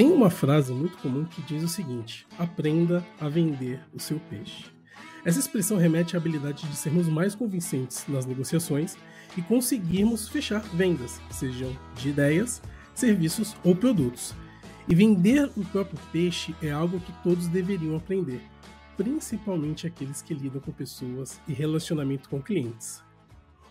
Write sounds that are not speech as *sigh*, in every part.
Tem uma frase muito comum que diz o seguinte: aprenda a vender o seu peixe. Essa expressão remete à habilidade de sermos mais convincentes nas negociações e conseguirmos fechar vendas, sejam de ideias, serviços ou produtos. E vender o próprio peixe é algo que todos deveriam aprender, principalmente aqueles que lidam com pessoas e relacionamento com clientes.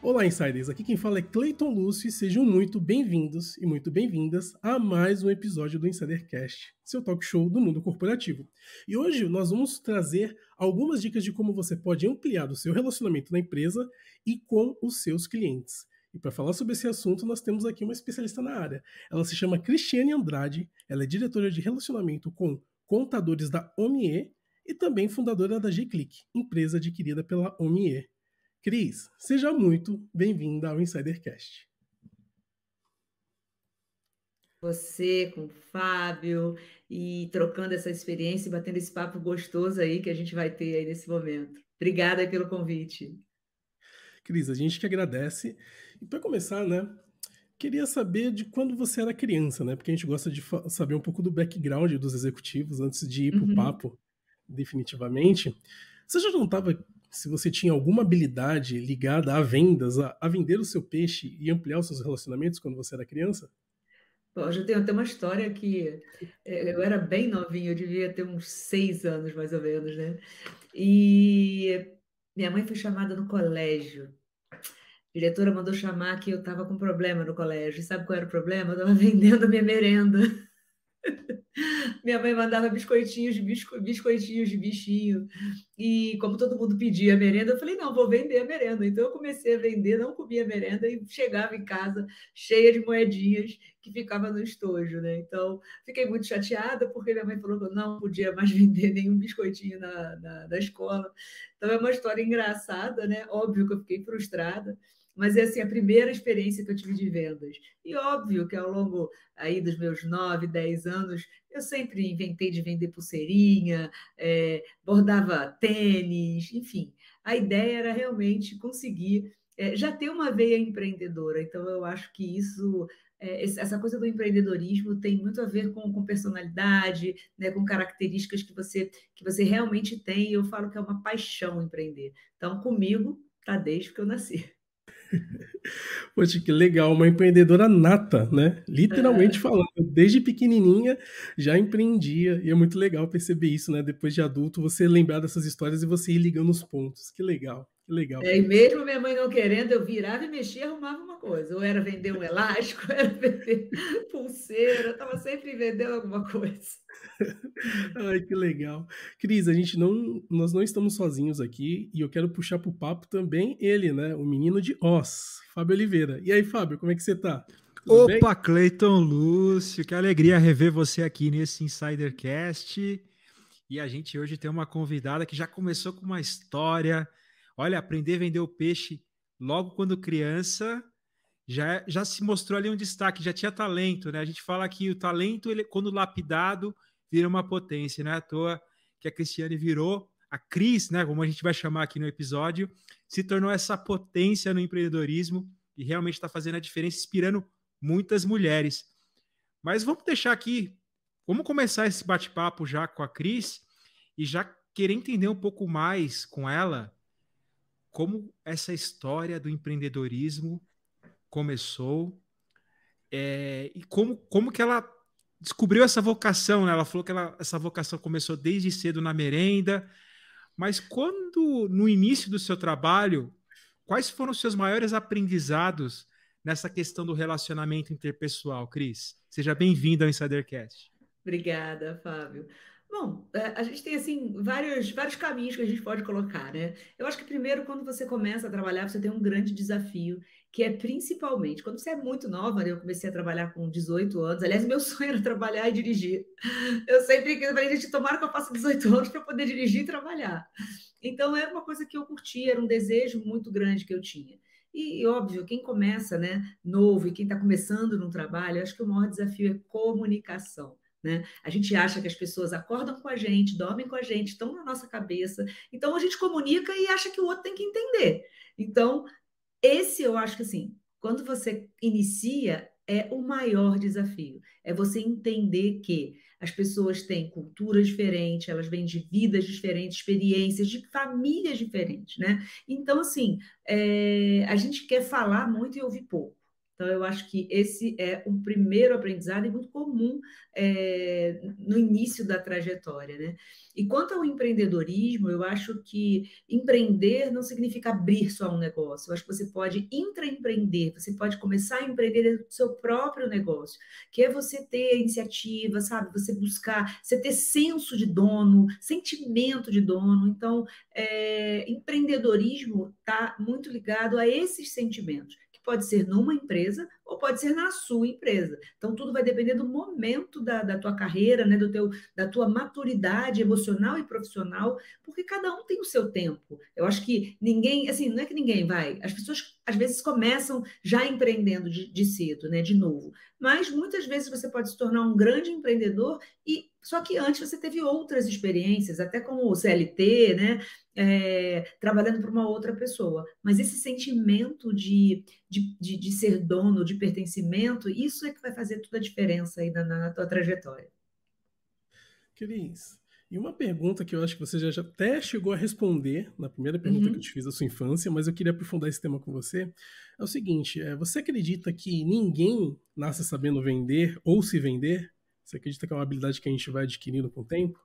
Olá, insiders! Aqui quem fala é Clayton Lúcio sejam muito bem-vindos e muito bem-vindas a mais um episódio do Insidercast, seu talk show do mundo corporativo. E hoje nós vamos trazer algumas dicas de como você pode ampliar o seu relacionamento na empresa e com os seus clientes. E para falar sobre esse assunto, nós temos aqui uma especialista na área. Ela se chama Cristiane Andrade, ela é diretora de relacionamento com contadores da OMIE e também fundadora da G-Click, empresa adquirida pela OMIE. Cris, seja muito bem-vinda ao Insidercast. Você com o Fábio e trocando essa experiência e batendo esse papo gostoso aí que a gente vai ter aí nesse momento. Obrigada pelo convite. Cris, a gente que agradece. E para começar, né, queria saber de quando você era criança, né? Porque a gente gosta de saber um pouco do background dos executivos antes de ir para o uhum. papo, definitivamente. Você já não estava se você tinha alguma habilidade ligada a vendas, a, a, vender o seu peixe e ampliar os seus relacionamentos quando você era criança? Bom, eu tenho até uma história que é, eu era bem novinho, eu devia ter uns seis anos mais ou menos, né? E minha mãe foi chamada no colégio. A diretora mandou chamar que eu estava com problema no colégio. E sabe qual era o problema? Eu estava *laughs* vendendo a minha merenda. *laughs* Minha mãe mandava biscoitinhos bisco, biscoitinhos de bichinho. E como todo mundo pedia merenda, eu falei, não, vou vender a merenda. Então eu comecei a vender, não comia merenda e chegava em casa cheia de moedinhas que ficava no estojo, né? Então fiquei muito chateada porque minha mãe falou que eu não podia mais *laughs* vender nenhum biscoitinho na, na, na escola. Então é uma história engraçada, né? Óbvio que eu fiquei frustrada mas é assim, a primeira experiência que eu tive de vendas. E óbvio que ao longo aí dos meus nove, dez anos, eu sempre inventei de vender pulseirinha, é, bordava tênis, enfim. A ideia era realmente conseguir é, já ter uma veia empreendedora. Então, eu acho que isso é, essa coisa do empreendedorismo tem muito a ver com, com personalidade, né, com características que você, que você realmente tem. Eu falo que é uma paixão empreender. Então, comigo, tá desde que eu nasci. *laughs* Poxa, que legal, uma empreendedora nata, né? Literalmente é. falando, desde pequenininha já empreendia, e é muito legal perceber isso, né? Depois de adulto, você lembrar dessas histórias e você ir ligando os pontos. Que legal, que legal. É, e mesmo minha mãe não querendo, eu virava e mexia, arrumava uma coisa. Ou era vender um elástico, *laughs* ou era vender pulseira, eu estava sempre vendendo alguma coisa. Ai, que legal. Cris, a gente não, nós não estamos sozinhos aqui e eu quero puxar para o papo também ele, né? O menino de Oz, Fábio Oliveira. E aí, Fábio, como é que você tá? Tudo Opa, bem? Cleiton Lúcio, que alegria rever você aqui nesse Insidercast. E a gente hoje tem uma convidada que já começou com uma história. Olha, aprender a vender o peixe logo quando criança já, já se mostrou ali um destaque, já tinha talento, né? A gente fala que o talento, ele, quando lapidado, vira uma potência, não é à toa que a Cristiane virou, a Cris, né, como a gente vai chamar aqui no episódio, se tornou essa potência no empreendedorismo e realmente está fazendo a diferença, inspirando muitas mulheres. Mas vamos deixar aqui, vamos começar esse bate-papo já com a Cris e já querer entender um pouco mais com ela como essa história do empreendedorismo começou é, e como, como que ela descobriu essa vocação, né? Ela falou que ela, essa vocação começou desde cedo na merenda, mas quando no início do seu trabalho, quais foram os seus maiores aprendizados nessa questão do relacionamento interpessoal, Cris? Seja bem-vindo ao Insidercast. Obrigada, Fábio. Bom, é, a gente tem assim vários, vários caminhos que a gente pode colocar, né? Eu acho que primeiro, quando você começa a trabalhar, você tem um grande desafio, que é principalmente quando você é muito nova, né? Eu comecei a trabalhar com 18 anos. Aliás, meu *laughs* sonho era trabalhar e dirigir. Eu sempre falei, gente, tomara que eu faça 18 *laughs* anos para poder dirigir e trabalhar. Então, era uma coisa que eu curtia, era um desejo muito grande que eu tinha. E, óbvio, quem começa né, novo e quem está começando no trabalho, acho que o maior desafio é comunicação. Né? A gente acha que as pessoas acordam com a gente, dormem com a gente, estão na nossa cabeça. Então a gente comunica e acha que o outro tem que entender. Então, esse eu acho que assim, quando você inicia, é o maior desafio. É você entender que as pessoas têm culturas diferentes, elas vêm de vidas diferentes, experiências, de famílias diferentes, né? Então, assim, é, a gente quer falar muito e ouvir pouco. Então, eu acho que esse é um primeiro aprendizado e muito comum é, no início da trajetória. Né? E quanto ao empreendedorismo, eu acho que empreender não significa abrir só um negócio. Eu acho que você pode intraempreender, você pode começar a empreender do seu próprio negócio, que é você ter iniciativa, sabe? Você buscar, você ter senso de dono, sentimento de dono. Então, é, empreendedorismo está muito ligado a esses sentimentos pode ser numa empresa ou pode ser na sua empresa. Então, tudo vai depender do momento da, da tua carreira, né, do teu, da tua maturidade emocional e profissional, porque cada um tem o seu tempo. Eu acho que ninguém, assim, não é que ninguém vai, as pessoas às vezes começam já empreendendo de, de cedo, né, de novo. Mas muitas vezes você pode se tornar um grande empreendedor e só que antes você teve outras experiências, até como o CLT, né? É, trabalhando para uma outra pessoa. Mas esse sentimento de, de, de, de, ser dono, de pertencimento, isso é que vai fazer toda a diferença aí na, na tua trajetória. Cris, e uma pergunta que eu acho que você já, já até chegou a responder na primeira pergunta uhum. que eu te fiz da sua infância, mas eu queria aprofundar esse tema com você. É o seguinte: é, você acredita que ninguém nasce sabendo vender ou se vender? Você acredita que é uma habilidade que a gente vai adquirindo com o tempo?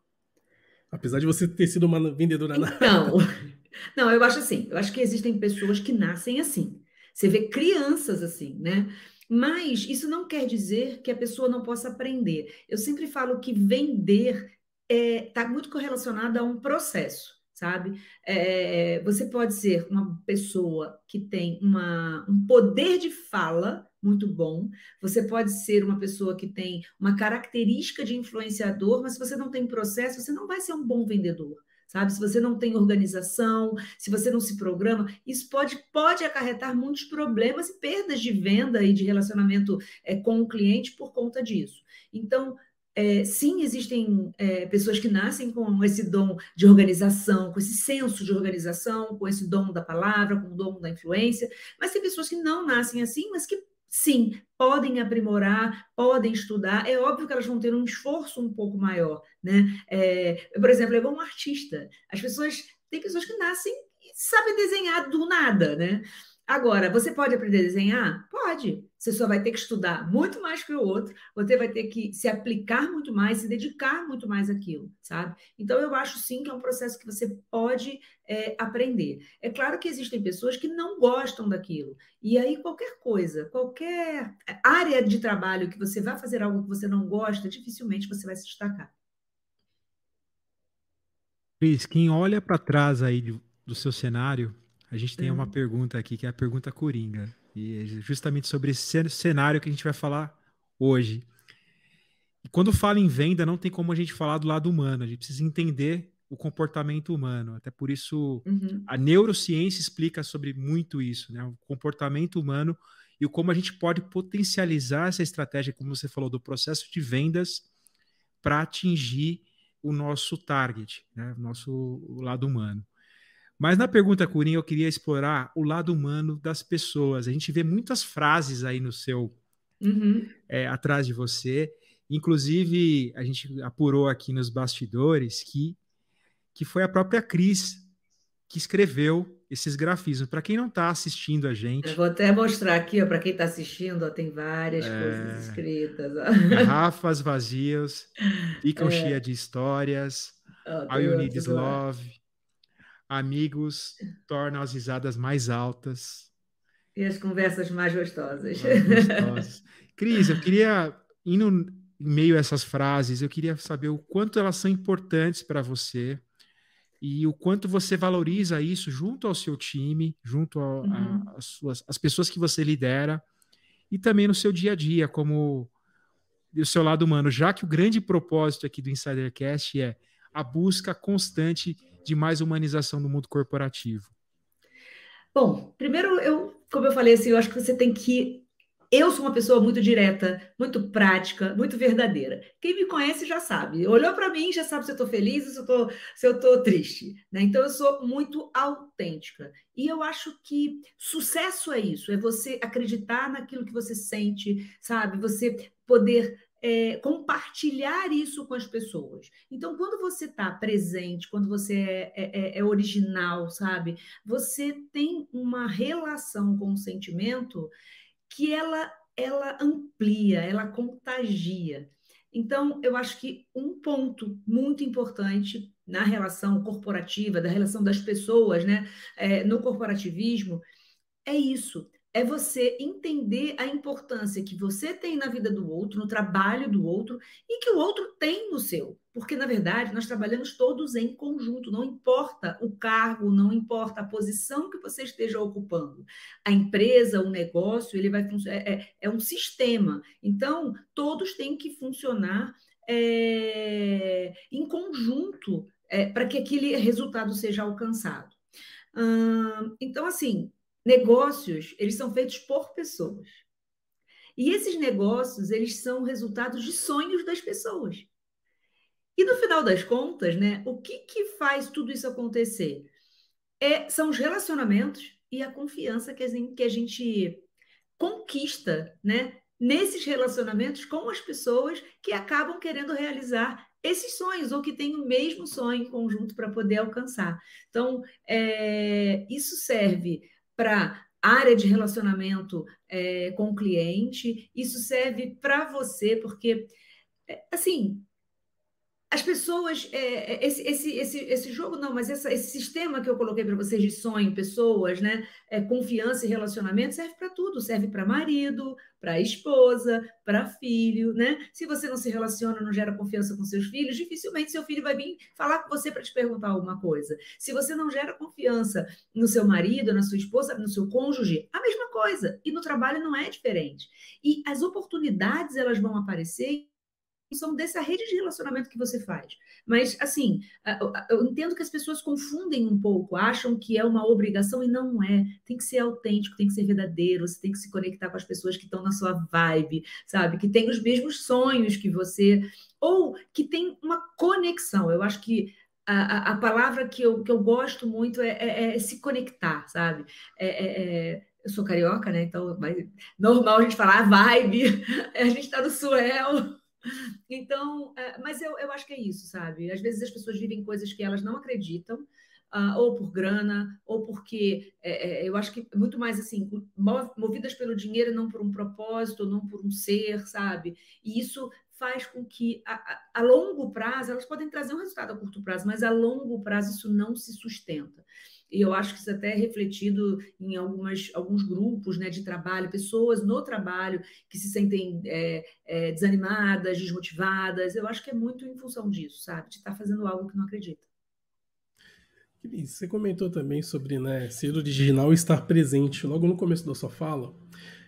Apesar de você ter sido uma vendedora na. Não, *laughs* não, eu acho assim. Eu acho que existem pessoas que nascem assim. Você vê crianças assim, né? Mas isso não quer dizer que a pessoa não possa aprender. Eu sempre falo que vender está é, tá muito correlacionado a um processo, sabe? É, você pode ser uma pessoa que tem uma, um poder de fala muito bom. Você pode ser uma pessoa que tem uma característica de influenciador, mas se você não tem processo, você não vai ser um bom vendedor. Sabe? Se você não tem organização, se você não se programa, isso pode, pode acarretar muitos problemas e perdas de venda e de relacionamento é, com o cliente por conta disso. Então, é, sim, existem é, pessoas que nascem com esse dom de organização, com esse senso de organização, com esse dom da palavra, com o dom da influência, mas tem pessoas que não nascem assim, mas que sim, podem aprimorar, podem estudar. É óbvio que elas vão ter um esforço um pouco maior, né? É, por exemplo, é igual um artista. As pessoas, tem pessoas que nascem e sabem desenhar do nada, né? Agora, você pode aprender a desenhar? Pode. Você só vai ter que estudar muito mais que o outro, você vai ter que se aplicar muito mais, se dedicar muito mais àquilo, sabe? Então, eu acho sim que é um processo que você pode é, aprender. É claro que existem pessoas que não gostam daquilo. E aí, qualquer coisa, qualquer área de trabalho que você vai fazer algo que você não gosta, dificilmente você vai se destacar. Cris, quem olha para trás aí do seu cenário a gente tem uhum. uma pergunta aqui que é a pergunta coringa. E é justamente sobre esse cenário que a gente vai falar hoje. E quando fala em venda, não tem como a gente falar do lado humano. A gente precisa entender o comportamento humano. Até por isso, uhum. a neurociência explica sobre muito isso, né? O comportamento humano e como a gente pode potencializar essa estratégia, como você falou, do processo de vendas para atingir o nosso target, né? o nosso lado humano. Mas na pergunta Curinha, eu queria explorar o lado humano das pessoas. A gente vê muitas frases aí no seu, uhum. é, atrás de você. Inclusive, a gente apurou aqui nos bastidores que, que foi a própria Cris que escreveu esses grafismos. Para quem não está assistindo a gente. Eu vou até mostrar aqui, para quem está assistindo, ó, tem várias é... coisas escritas. Ó. Garrafas vazias, ficam *laughs* é... cheias de histórias. Oh, All You Need Is Love. Amigos tornam as risadas mais altas. E as conversas mais gostosas. Mais gostosas. Cris, eu queria, indo em meio a essas frases, eu queria saber o quanto elas são importantes para você e o quanto você valoriza isso junto ao seu time, junto às uhum. as pessoas que você lidera e também no seu dia a dia, como o seu lado humano, já que o grande propósito aqui do Insidercast é a busca constante de mais humanização do mundo corporativo? Bom, primeiro, eu, como eu falei assim, eu acho que você tem que eu sou uma pessoa muito direta, muito prática, muito verdadeira. Quem me conhece já sabe. Olhou para mim, já sabe se eu estou feliz ou se eu estou se eu triste. Né? Então, eu sou muito autêntica. E eu acho que sucesso é isso: é você acreditar naquilo que você sente, sabe? Você poder é, compartilhar isso com as pessoas. Então, quando você está presente, quando você é, é, é, original, sabe? Você tem uma relação com o sentimento que ela, ela amplia, ela contagia. Então, eu acho que um ponto muito importante na relação corporativa, da relação das pessoas, né, é, no corporativismo, é isso: é você entender a importância que você tem na vida do outro, no trabalho do outro, e que o outro tem no seu. Porque, na verdade, nós trabalhamos todos em conjunto, não importa o cargo, não importa a posição que você esteja ocupando. A empresa, o negócio, ele vai é, é, é um sistema. Então, todos têm que funcionar é, em conjunto é, para que aquele resultado seja alcançado. Hum, então, assim, negócios, eles são feitos por pessoas. E esses negócios, eles são resultados de sonhos das pessoas. E no final das contas, né, o que, que faz tudo isso acontecer? É, são os relacionamentos e a confiança que a gente, que a gente conquista né, nesses relacionamentos com as pessoas que acabam querendo realizar esses sonhos ou que têm o mesmo sonho em conjunto para poder alcançar. Então, é, isso serve para área de relacionamento é, com o cliente, isso serve para você, porque, é, assim, as pessoas, é, é, esse, esse, esse, esse jogo não, mas essa, esse sistema que eu coloquei para vocês de sonho, pessoas, né, é, confiança e relacionamento, serve para tudo, serve para marido, para esposa, para filho, né? Se você não se relaciona, não gera confiança com seus filhos, dificilmente seu filho vai vir falar com você para te perguntar alguma coisa. Se você não gera confiança no seu marido, na sua esposa, no seu cônjuge, a mesma coisa. E no trabalho não é diferente. E as oportunidades elas vão aparecer função dessa rede de relacionamento que você faz. Mas, assim, eu entendo que as pessoas confundem um pouco, acham que é uma obrigação e não é. Tem que ser autêntico, tem que ser verdadeiro, você tem que se conectar com as pessoas que estão na sua vibe, sabe? Que têm os mesmos sonhos que você, ou que tem uma conexão. Eu acho que a, a, palavra que eu, que eu gosto muito é, é, é se conectar, sabe? É, é, é eu sou carioca, né? Então, normal a gente falar ah, vibe, *laughs* a gente está no suel. Então, é, mas eu, eu acho que é isso, sabe? Às vezes as pessoas vivem coisas que elas não acreditam, uh, ou por grana, ou porque é, é, eu acho que muito mais assim, movidas pelo dinheiro, não por um propósito, não por um ser, sabe? E isso faz com que a, a, a, longo prazo elas podem trazer um resultado a curto prazo, mas a longo prazo isso não se sustenta e eu acho que isso até é refletido em algumas, alguns grupos né, de trabalho, pessoas no trabalho que se sentem é, é, desanimadas, desmotivadas. Eu acho que é muito em função disso, sabe? De estar fazendo algo que não acredita. Você comentou também sobre né, ser original e estar presente logo no começo da sua fala.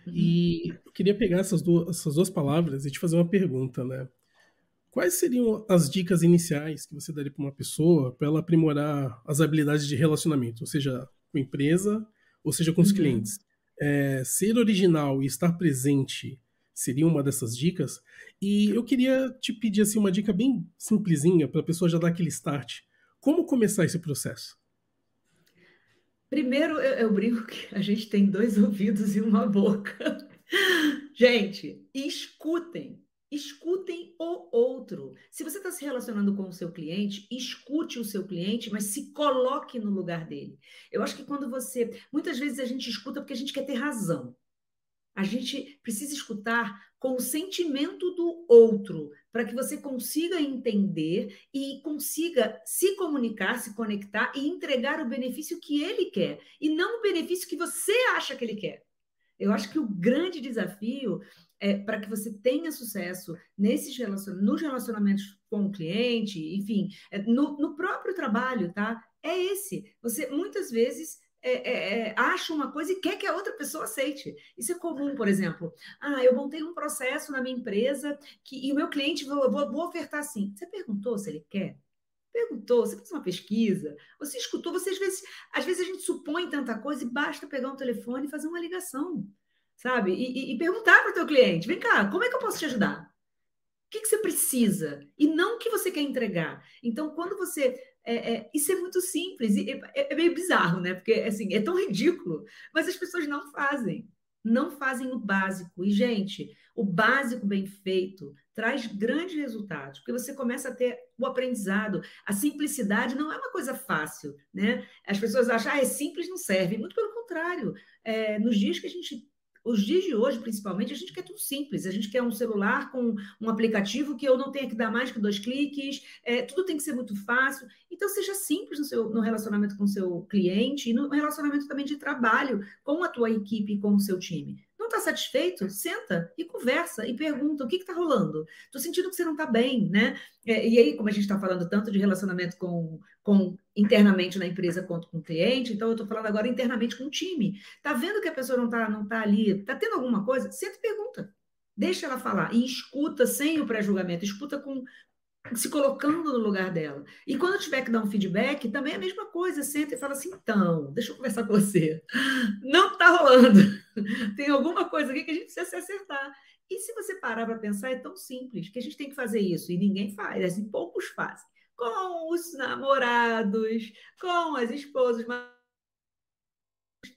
Uhum. E eu queria pegar essas duas, essas duas palavras e te fazer uma pergunta, né? Quais seriam as dicas iniciais que você daria para uma pessoa para ela aprimorar as habilidades de relacionamento, ou seja, com a empresa, ou seja, com os uhum. clientes? É, ser original e estar presente seria uma dessas dicas. E eu queria te pedir assim, uma dica bem simplesinha para a pessoa já dar aquele start. Como começar esse processo? Primeiro, eu, eu brinco que a gente tem dois *laughs* ouvidos e uma boca. gente, escutem Escutem o outro. Se você está se relacionando com o seu cliente, escute o seu cliente, mas se coloque no lugar dele. Eu acho que quando você. Muitas vezes a gente escuta porque a gente quer ter razão. A gente precisa escutar com o sentimento do outro, para que você consiga entender e consiga se comunicar, se conectar e entregar o benefício que ele quer, e não o benefício que você acha que ele quer. Eu acho que o grande desafio é, para que você tenha sucesso nesses relacion... nos relacionamentos com o cliente, enfim, é, no, no, próprio trabalho, tá? É esse. Você muitas vezes é, é, é, acha uma coisa e quer que a outra pessoa aceite. Isso é comum, por exemplo. Ah, eu montei um processo na minha empresa que, e o meu cliente, vou, vou, vou ofertar assim. Você perguntou se ele quer? Perguntou, você fez uma pesquisa, você escutou, você às vezes, às vezes a gente supõe tanta coisa e basta pegar um telefone e fazer uma ligação. sabe? E, e, e perguntar para o teu cliente, vem cá, como é que eu posso te ajudar? O que, que você precisa? E não o que você quer entregar. Então, quando você é, é, isso é muito simples, é, é, meio bizarro, né? Porque assim, é tão ridículo, mas as pessoas não fazem não fazem o básico. E, gente, o básico bem feito traz grandes resultados, porque você começa a ter o aprendizado. A simplicidade não é uma coisa fácil, né? As pessoas acham, ah, é simples, não serve. Muito pelo contrário. É, nos dias que a gente os dias de hoje, principalmente, a gente quer tudo simples. A gente quer um celular com um aplicativo que eu não tenha que dar mais que dois cliques. É, tudo tem que ser muito fácil. Então, seja simples no, seu, no relacionamento com o seu cliente e no relacionamento também de trabalho com a tua equipe e com o seu time. Não está satisfeito? Senta e conversa e pergunta o que está rolando. Estou sentindo que você não está bem, né? É, e aí, como a gente está falando tanto de relacionamento com, com internamente na empresa quanto com o cliente, então eu estou falando agora internamente com o time. Está vendo que a pessoa não está não tá ali, está tendo alguma coisa? Senta e pergunta. Deixa ela falar e escuta sem o pré-julgamento, escuta com, se colocando no lugar dela. E quando tiver que dar um feedback, também é a mesma coisa. Senta e fala assim: então, deixa eu conversar com você. Não está rolando. Tem alguma coisa aqui que a gente precisa se acertar. E se você parar para pensar, é tão simples que a gente tem que fazer isso e ninguém faz, assim, poucos fazem. Com os namorados, com as esposas,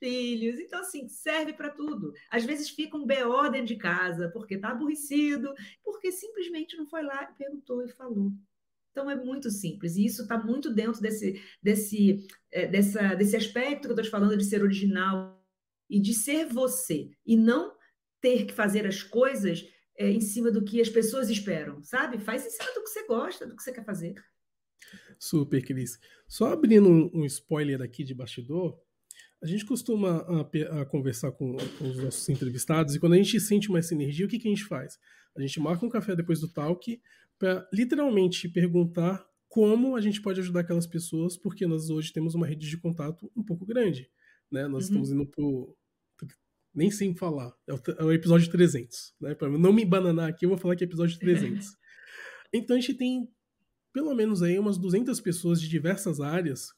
filhos. Então, assim, serve para tudo. Às vezes fica um BO dentro de casa, porque está aborrecido, porque simplesmente não foi lá, perguntou e falou. Então é muito simples, e isso está muito dentro desse, desse, é, dessa, desse aspecto que eu estou te falando de ser original e de ser você, e não ter que fazer as coisas é, em cima do que as pessoas esperam, sabe? Faz em cima do que você gosta, do que você quer fazer. Super, Cris. Só abrindo um spoiler aqui de bastidor, a gente costuma a, a conversar com, com, os nossos entrevistados e quando a gente sente mais sinergia, o que, que a gente faz? A gente marca um café depois do talk para literalmente perguntar como a gente pode ajudar aquelas pessoas, porque nós hoje temos uma rede de contato um pouco grande. Né? Nós uhum. estamos indo pro. Nem sei falar, é o, é o episódio 300. Né? Para não me bananar aqui, eu vou falar que é episódio 300. *laughs* então a gente tem pelo menos aí umas 200 pessoas de diversas áreas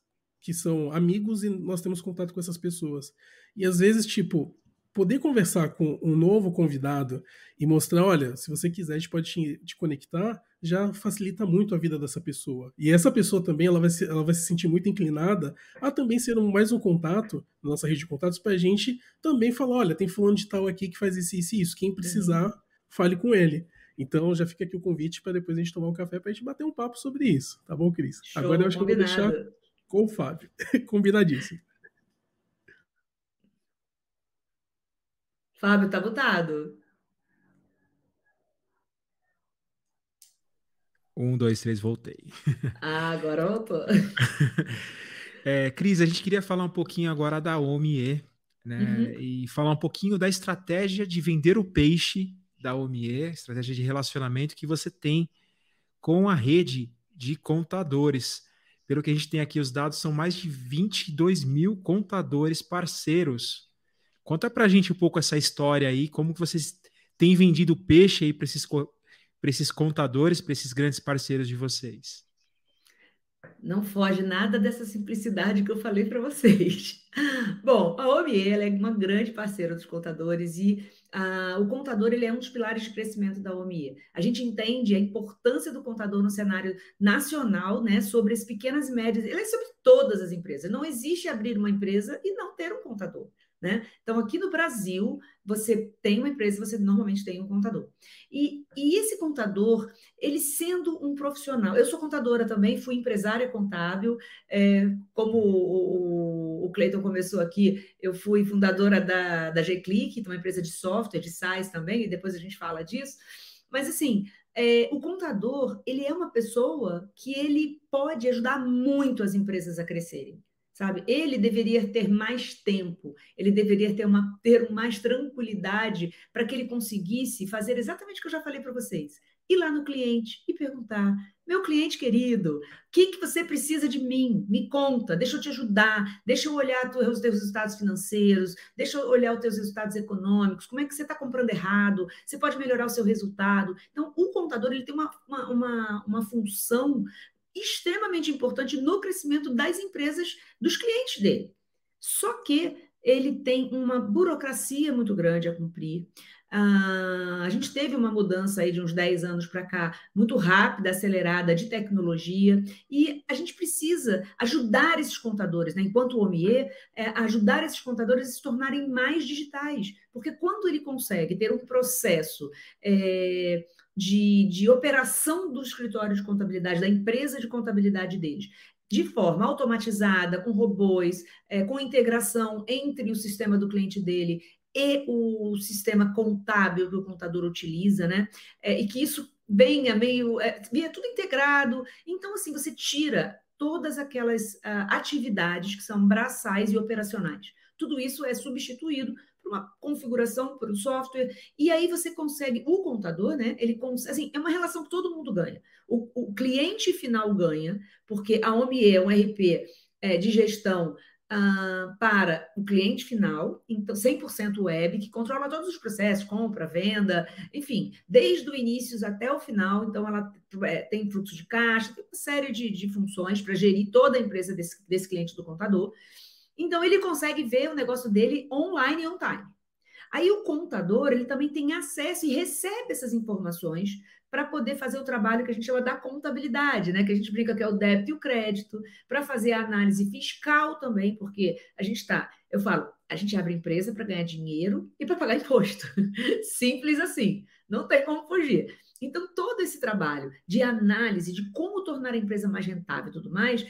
que são amigos e nós temos contato com essas pessoas. E às vezes, tipo, poder conversar com um novo convidado e mostrar, olha, se você quiser, a gente pode te, te, conectar, já facilita muito a vida dessa pessoa. E essa pessoa também, ela vai se, ela vai se sentir muito inclinada a também ser um, mais um contato na nossa rede de contatos para a gente também falar, olha, tem fulano de tal aqui que faz isso, isso e isso. Quem precisar, uhum. fale com ele. Então já fica aqui o convite para depois a gente tomar um café para a gente bater um papo sobre isso, tá bom, Cris? Show, Agora eu acho combinado. que eu vou deixar com o Fábio. *laughs* Combinadíssimo. Fábio, tá mutado. Um, dois, três, voltei. *laughs* Ah, agora voltou. *laughs* é, Cris, a gente queria falar um pouquinho agora da OMIE, né? Uhum. E falar um pouquinho da estratégia de vender o peixe da OMIE, estratégia de relacionamento que você tem com a rede de contadores. Pelo que a gente tem aqui, os dados são mais de 22 mil contadores parceiros. Conta para a gente um pouco essa história aí, como que vocês têm vendido peixe aí para esses, esses contadores, para esses grandes parceiros de vocês. Não foge nada dessa simplicidade que eu falei para vocês. *laughs* Bom, a OME é uma grande parceira dos contadores e ah, o contador ele é um dos pilares de crescimento da OMIE. A gente entende a importância do contador no cenário nacional, né, sobre as pequenas e médias, ele é sobre todas as empresas. Não existe abrir uma empresa e não ter um contador. Né? Então, aqui no Brasil, você tem uma empresa, você normalmente tem um contador. E, e esse contador, ele sendo um profissional, eu sou contadora também, fui empresária contábil, é, como o, o Cleiton começou aqui, eu fui fundadora da, da G-Click, uma empresa de software, de SaaS também, e depois a gente fala disso. Mas, assim, é, o contador, ele é uma pessoa que ele pode ajudar muito as empresas a crescerem sabe? Ele deveria ter mais tempo, ele deveria ter, uma, ter mais tranquilidade para que ele conseguisse fazer exatamente o que eu já falei para vocês. Ir lá no cliente e perguntar: meu cliente querido, o que, que você precisa de mim? Me conta, deixa eu te ajudar, deixa eu olhar os teus resultados financeiros, deixa eu olhar os teus resultados econômicos, como é que você está comprando errado, você pode melhorar o seu resultado. Então, o contador ele tem uma, uma, uma, uma função extremamente importante no crescimento das empresas, dos clientes dele. Só que ele tem uma burocracia muito grande a cumprir. Ah, a gente teve uma mudança aí de uns 10 anos para cá, muito rápida, acelerada de tecnologia, e a gente precisa ajudar esses contadores, né? enquanto o OMIE, é, ajudar esses contadores a se tornarem mais digitais, porque quando ele consegue ter um processo é, de, de operação do escritório de contabilidade, da empresa de contabilidade deles, de forma automatizada, com robôs, é, com integração entre o sistema do cliente dele e o sistema contábil que o contador utiliza, né? É, e que isso venha meio, é, tudo integrado. Então, assim, você tira todas aquelas uh, atividades que são braçais e operacionais. Tudo isso é substituído uma configuração para o software, e aí você consegue, o contador, né? Ele consegue, assim, é uma relação que todo mundo ganha. O, o cliente final ganha, porque a OMIE é um RP é, de gestão uh, para o cliente final, então 100% web, que controla todos os processos, compra, venda, enfim, desde o início até o final. Então, ela é, tem fluxo de caixa, tem uma série de, de funções para gerir toda a empresa desse, desse cliente do contador. Então, ele consegue ver o negócio dele online e on time. Aí o contador, ele também tem acesso e recebe essas informações para poder fazer o trabalho que a gente chama da contabilidade, né? Que a gente brinca que é o débito e o crédito, para fazer a análise fiscal também, porque a gente está, eu falo, a gente abre empresa para ganhar dinheiro e para pagar imposto. *laughs* Simples assim, não tem como fugir. Então, todo esse trabalho de análise de como tornar a empresa mais rentável e tudo mais,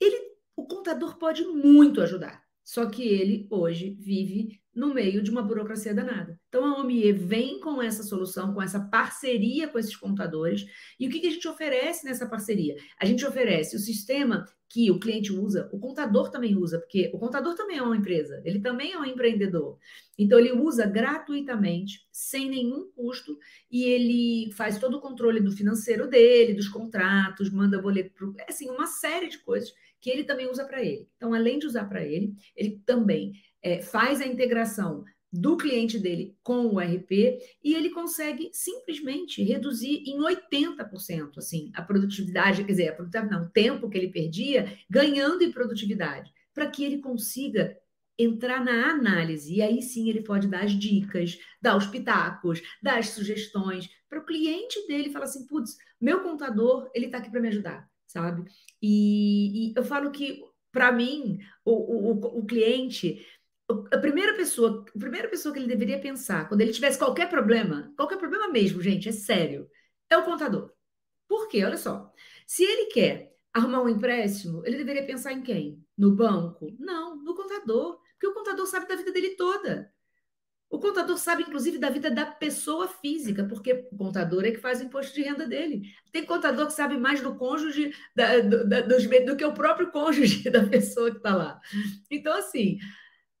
ele, o contador pode muito ajudar. Só que ele hoje vive no meio de uma burocracia danada. Então, a OMIE vem com essa solução, com essa parceria com esses contadores. E o que, a gente oferece nessa parceria? A gente oferece o sistema que o cliente usa, o contador também usa, porque o contador também é uma empresa, ele também é um empreendedor. Então, ele usa gratuitamente, sem nenhum custo, e ele faz todo o controle do financeiro dele, dos contratos, manda boleto, pro... É assim, uma série de coisas que ele também usa para ele. Então, além de usar para ele, ele também é, faz a integração do cliente dele com o RP e ele consegue simplesmente reduzir em 80% assim a produtividade, quer dizer, a produtividade não, o tempo que ele perdia, ganhando em produtividade, para que ele consiga entrar na análise e aí sim ele pode dar as dicas, dar os pitacos, dar as sugestões para o cliente dele falar assim, putz, meu contador ele está aqui para me ajudar, sabe? E, e eu falo que para mim o, o, o cliente a primeira pessoa, a primeira pessoa que ele deveria pensar quando ele tivesse qualquer problema, qualquer problema mesmo, gente, é sério, é o contador. Por quê? Olha só. Se ele quer arrumar um empréstimo, ele deveria pensar em quem? No banco? Não, no contador. Porque o contador sabe da vida dele toda. O contador sabe, inclusive, da vida da pessoa física, porque o contador é que faz o imposto de renda dele. Tem contador que sabe mais do cônjuge da, do, da, dos, do que o próprio cônjuge *laughs* da pessoa que está lá. Então, assim,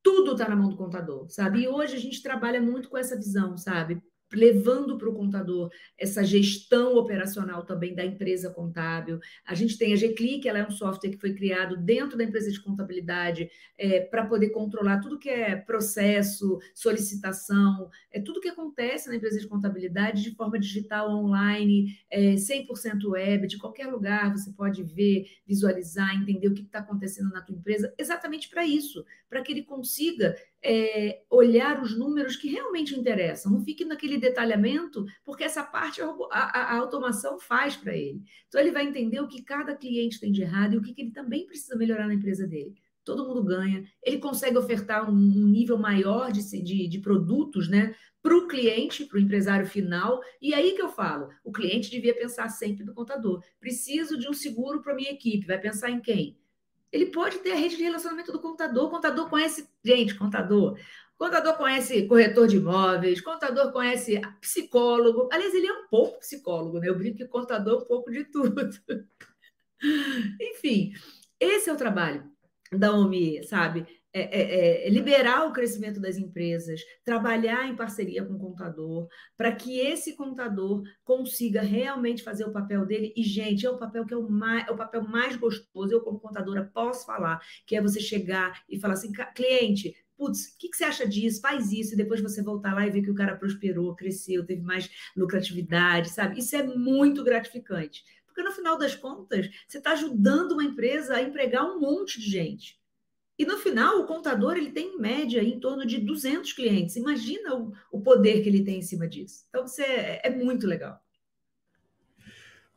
tudo está na mão do contador, sabe? E hoje a gente trabalha muito com essa visão, sabe? Levando para o contador essa gestão operacional também da empresa contábil. A gente tem a Gclick, ela é um software que foi criado dentro da empresa de contabilidade é, para poder controlar tudo que é processo, solicitação, é tudo que acontece na empresa de contabilidade de forma digital, online, é, 100% web, de qualquer lugar você pode ver, visualizar, entender o que está acontecendo na tua empresa, exatamente para isso, para que ele consiga é, olhar os números que realmente interessam. Não fique naquele detalhamento, porque essa parte a, a, a automação faz para ele. Então, ele vai entender o que cada cliente tem de errado e o que, que ele também precisa melhorar na empresa dele. Todo mundo ganha, ele consegue ofertar um, um nível maior de, de, de produtos né, para o cliente, para o empresário final. E aí que eu falo: o cliente devia pensar sempre no contador. Preciso de um seguro para minha equipe. Vai pensar em quem? Ele pode ter a rede de relacionamento do contador. Contador conhece, gente, contador. Contador conhece corretor de imóveis, contador conhece psicólogo. Aliás, ele é um pouco psicólogo, né? Eu brinco que contador é um pouco de tudo. *laughs* Enfim, esse é o trabalho da OMI, sabe? É, é, é, liberar o crescimento das empresas, trabalhar em parceria com o contador, para que esse contador consiga realmente fazer o papel dele. E, gente, é o papel que é o, mais, é o papel mais gostoso. Eu, como contadora, posso falar, que é você chegar e falar assim, cliente, putz, o que, que, você acha disso? Faz isso, e depois você voltar lá e ver que o cara prosperou, cresceu, teve mais lucratividade, sabe? Isso é muito gratificante. Porque no final das contas, você está ajudando uma empresa a empregar um monte de gente. E no final, o contador ele tem em média em torno de 200 clientes. Imagina o, o poder que ele tem em cima disso. Então, você é, é muito legal.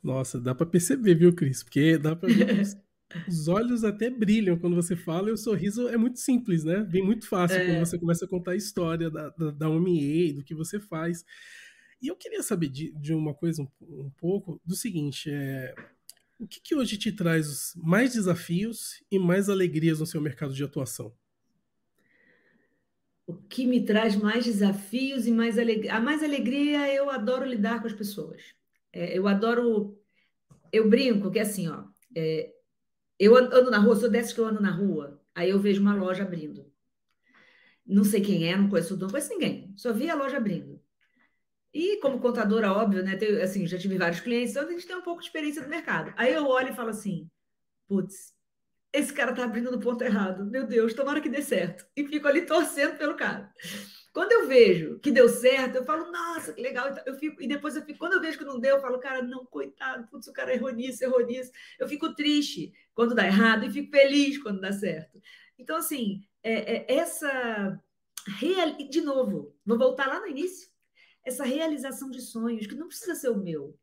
Nossa, dá para perceber, viu, Cris? Porque dá para os, *laughs* os, olhos até brilham quando você fala e o sorriso é muito simples, né? Vem muito fácil é. quando você começa a contar a história da, da, da do que você faz. E eu queria saber de, de uma coisa um, um, pouco do seguinte: é, o que, que hoje te traz mais desafios e mais alegrias no seu mercado de atuação? O que me traz mais desafios e mais alegria? A mais alegria, eu adoro lidar com as pessoas. É, eu adoro. Eu brinco que é assim, ó. É, eu ando na rua, sou dessas que eu ando na rua, aí eu vejo uma loja abrindo. Não sei quem é, não conheço, não conheço ninguém. Só vi a loja abrindo. E como contadora, óbvio, né? Tem, assim, já tive vários clientes, então a gente tem um pouco de experiência no mercado. Aí eu olho e falo assim: putz, esse cara tá abrindo no ponto errado. Meu Deus, tomara que dê certo. E fico ali torcendo pelo cara. Quando eu vejo que deu certo, eu falo, nossa, que legal. Então, eu fico, e depois eu fico, quando eu vejo que não deu, eu falo, cara, não, coitado, putz, o cara errou nisso, errou nisso. Eu fico triste quando dá errado e fico feliz quando dá certo. Então, assim, é, é essa. Real... De novo, vou voltar lá no início essa realização de sonhos, que não precisa ser o meu.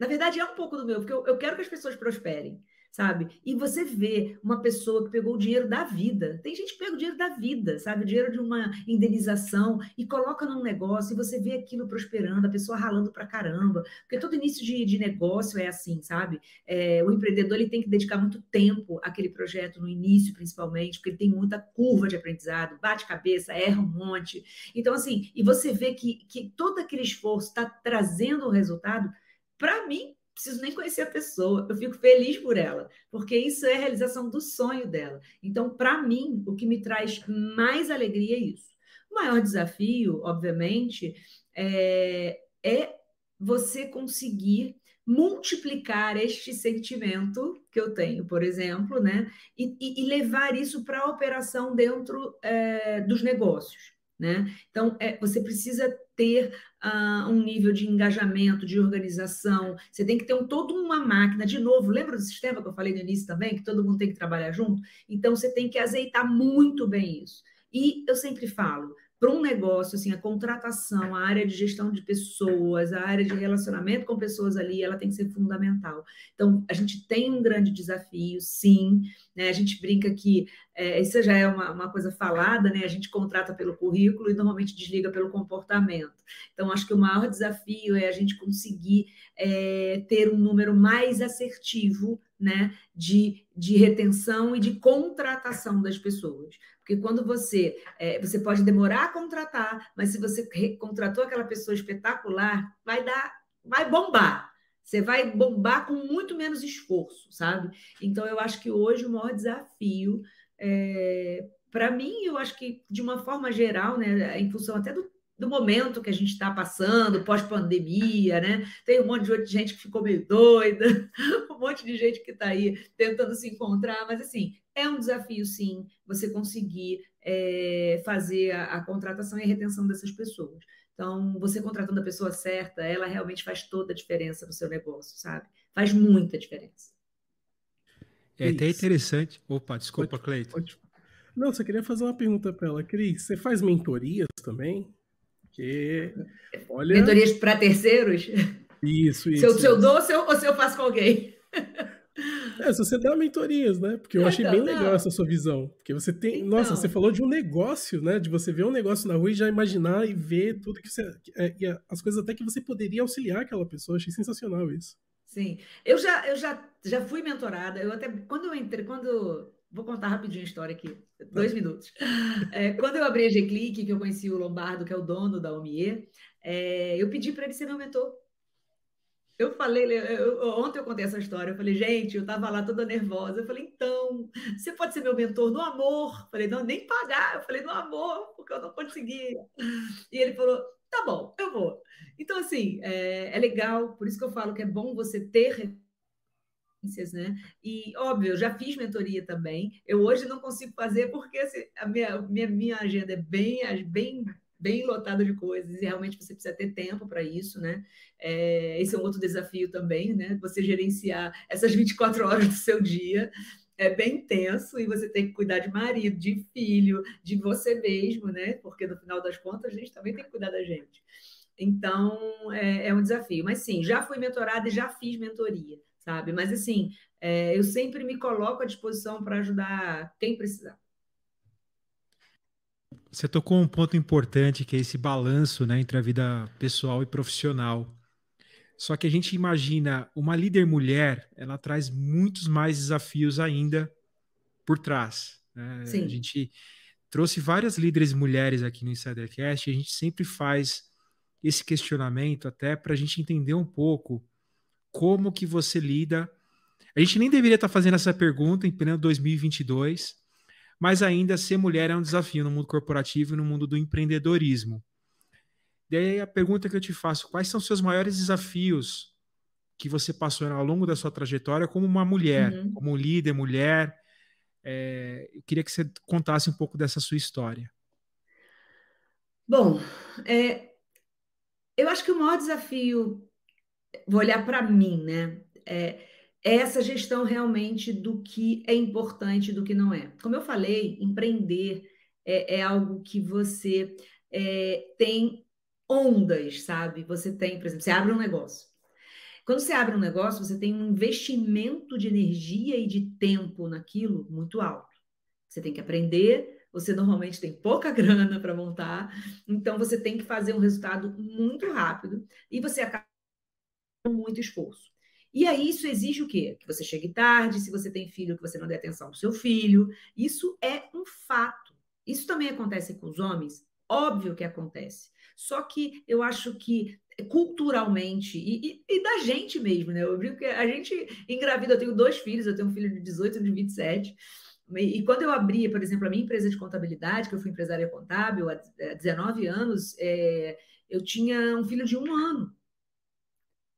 Na verdade, é um pouco do meu, porque eu, eu quero que as pessoas prosperem sabe? E você vê uma pessoa que pegou o dinheiro da vida. Tem gente que pega o dinheiro da vida, sabe? O dinheiro de uma indenização e coloca num negócio e você vê aquilo prosperando, a pessoa ralando pra caramba. Porque todo início de, de negócio é assim, sabe? É, o empreendedor ele tem que dedicar muito tempo àquele projeto, no início principalmente, porque ele tem muita curva de aprendizado, bate cabeça, erra um monte. Então, assim, e você vê que, que todo aquele esforço está trazendo um resultado, para mim, preciso nem conhecer a pessoa, eu fico feliz por ela, porque isso é a realização do sonho dela. Então, para mim, o que me traz mais alegria é isso. O maior desafio, obviamente, é, é você conseguir multiplicar este sentimento que eu tenho, por exemplo, né, e, e levar isso para a operação dentro é, dos negócios. Né? Então, é, você precisa ter uh, um nível de engajamento, de organização, você tem que ter um, toda uma máquina. De novo, lembra do sistema que eu falei no início também, que todo mundo tem que trabalhar junto? Então, você tem que azeitar muito bem isso. E eu sempre falo, para um negócio, assim, a contratação, a área de gestão de pessoas, a área de relacionamento com pessoas ali, ela tem que ser fundamental. Então, a gente tem um grande desafio, sim, né? A gente brinca que é, isso já é uma, uma coisa falada, né? A gente contrata pelo currículo e normalmente desliga pelo comportamento. Então, acho que o maior desafio é a gente conseguir é, ter um número mais assertivo né, de, de retenção e de contratação das pessoas. Porque quando você é, você pode demorar a contratar, mas se você contratou aquela pessoa espetacular, vai dar, vai bombar. Você vai bombar com muito menos esforço, sabe? Então eu acho que hoje o maior desafio é, para mim, eu acho que de uma forma geral, né, em função até do do momento que a gente está passando, pós-pandemia, né? Tem um monte de gente que ficou meio doida, *laughs* um monte de gente que está aí tentando se encontrar, mas assim, é um desafio, sim, você conseguir é, fazer a, a contratação e a retenção dessas pessoas. Então, você contratando a pessoa certa, ela realmente faz toda a diferença no seu negócio, sabe? Faz muita diferença. É até interessante. Opa, desculpa, Cleiton. Não, só queria fazer uma pergunta para ela. Cris, você faz mentorias também? Porque, olha... Mentorias para terceiros? Isso, isso. Se eu, se eu dou ou se eu, ou se eu faço com alguém? É, se você dá mentorias, né? Porque eu achei então, bem legal não. essa sua visão. Porque você tem. Então. Nossa, você falou de um negócio, né? De você ver um negócio na rua e já imaginar e ver tudo que você. É, e as coisas até que você poderia auxiliar aquela pessoa. Achei sensacional isso. Sim. Eu já, eu já, já fui mentorada. Eu até. Quando eu entrei, quando Vou contar rapidinho a história aqui, dois minutos. *laughs* É, quando eu abri a G-Click, que eu conheci o Lombardo, que é o dono da OMIE, é, eu pedi para ele ser meu mentor. Eu falei, eu, ontem eu contei essa história, eu falei, gente, eu estava lá toda nervosa. Eu falei, então, você pode ser meu mentor no amor? Eu falei, não, nem pagar. Eu falei, no amor, porque eu não conseguia. E ele falou, tá bom, eu vou. Então, assim, é, é legal, por isso que eu falo que é bom você ter né? E, óbvio, eu já fiz mentoria também. Eu hoje não consigo fazer porque assim, a minha, minha, minha agenda é bem, bem, bem lotada de coisas e realmente você precisa ter tempo para isso, né? É, esse é um outro desafio também, né? Você gerenciar essas 24 horas do seu dia. é bem intenso e você tem que cuidar de marido, de filho, de você mesmo, né? Porque no final das contas a gente também tem que cuidar da gente. Então é, é um desafio. Mas sim, já fui mentorada e já fiz mentoria, sabe? Mas assim, é, eu sempre me coloco à disposição para ajudar quem precisar. Você tocou um ponto importante que é esse balanço né, entre a vida pessoal e profissional. Só que a gente imagina uma líder mulher, ela traz muitos mais desafios ainda por trás. Né? A gente trouxe várias líderes mulheres aqui no Insidercast e a gente sempre faz esse questionamento até para a gente entender um pouco como que você lida. A gente nem deveria estar fazendo essa pergunta em pleno 2022, mas ainda ser mulher é um desafio no mundo corporativo e no mundo do empreendedorismo. Daí a pergunta que eu te faço: quais são os seus maiores desafios que você passou ao longo da sua trajetória como uma mulher, uhum. como líder, mulher? É, eu queria que você contasse um pouco dessa sua história. Bom, é, eu acho que o maior desafio, vou olhar para mim, né? É, essa gestão realmente do que é importante e do que não é. Como eu falei, empreender é, é algo que você é, tem ondas, sabe? Você tem, por exemplo, você abre um negócio. Quando você abre um negócio, você tem um investimento de energia e de tempo naquilo muito alto. Você tem que aprender, você normalmente tem pouca *laughs* grana para montar, então você tem que fazer um resultado muito rápido e você acaba muito esforço. E aí isso exige o quê? Que você chegue tarde, se você tem filho, que você não dê atenção ao seu filho. Isso é um fato. Isso também acontece com os homens? Óbvio que acontece. Só que eu acho que culturalmente e, e, e, da gente mesmo, né? Eu vi que a gente engravida, eu tenho dois filhos, eu tenho um filho de 18 e de 27. E, e quando eu abri, por exemplo, a minha empresa de contabilidade, que eu fui empresária contábil há 19 anos, é, eu tinha um filho de um ano.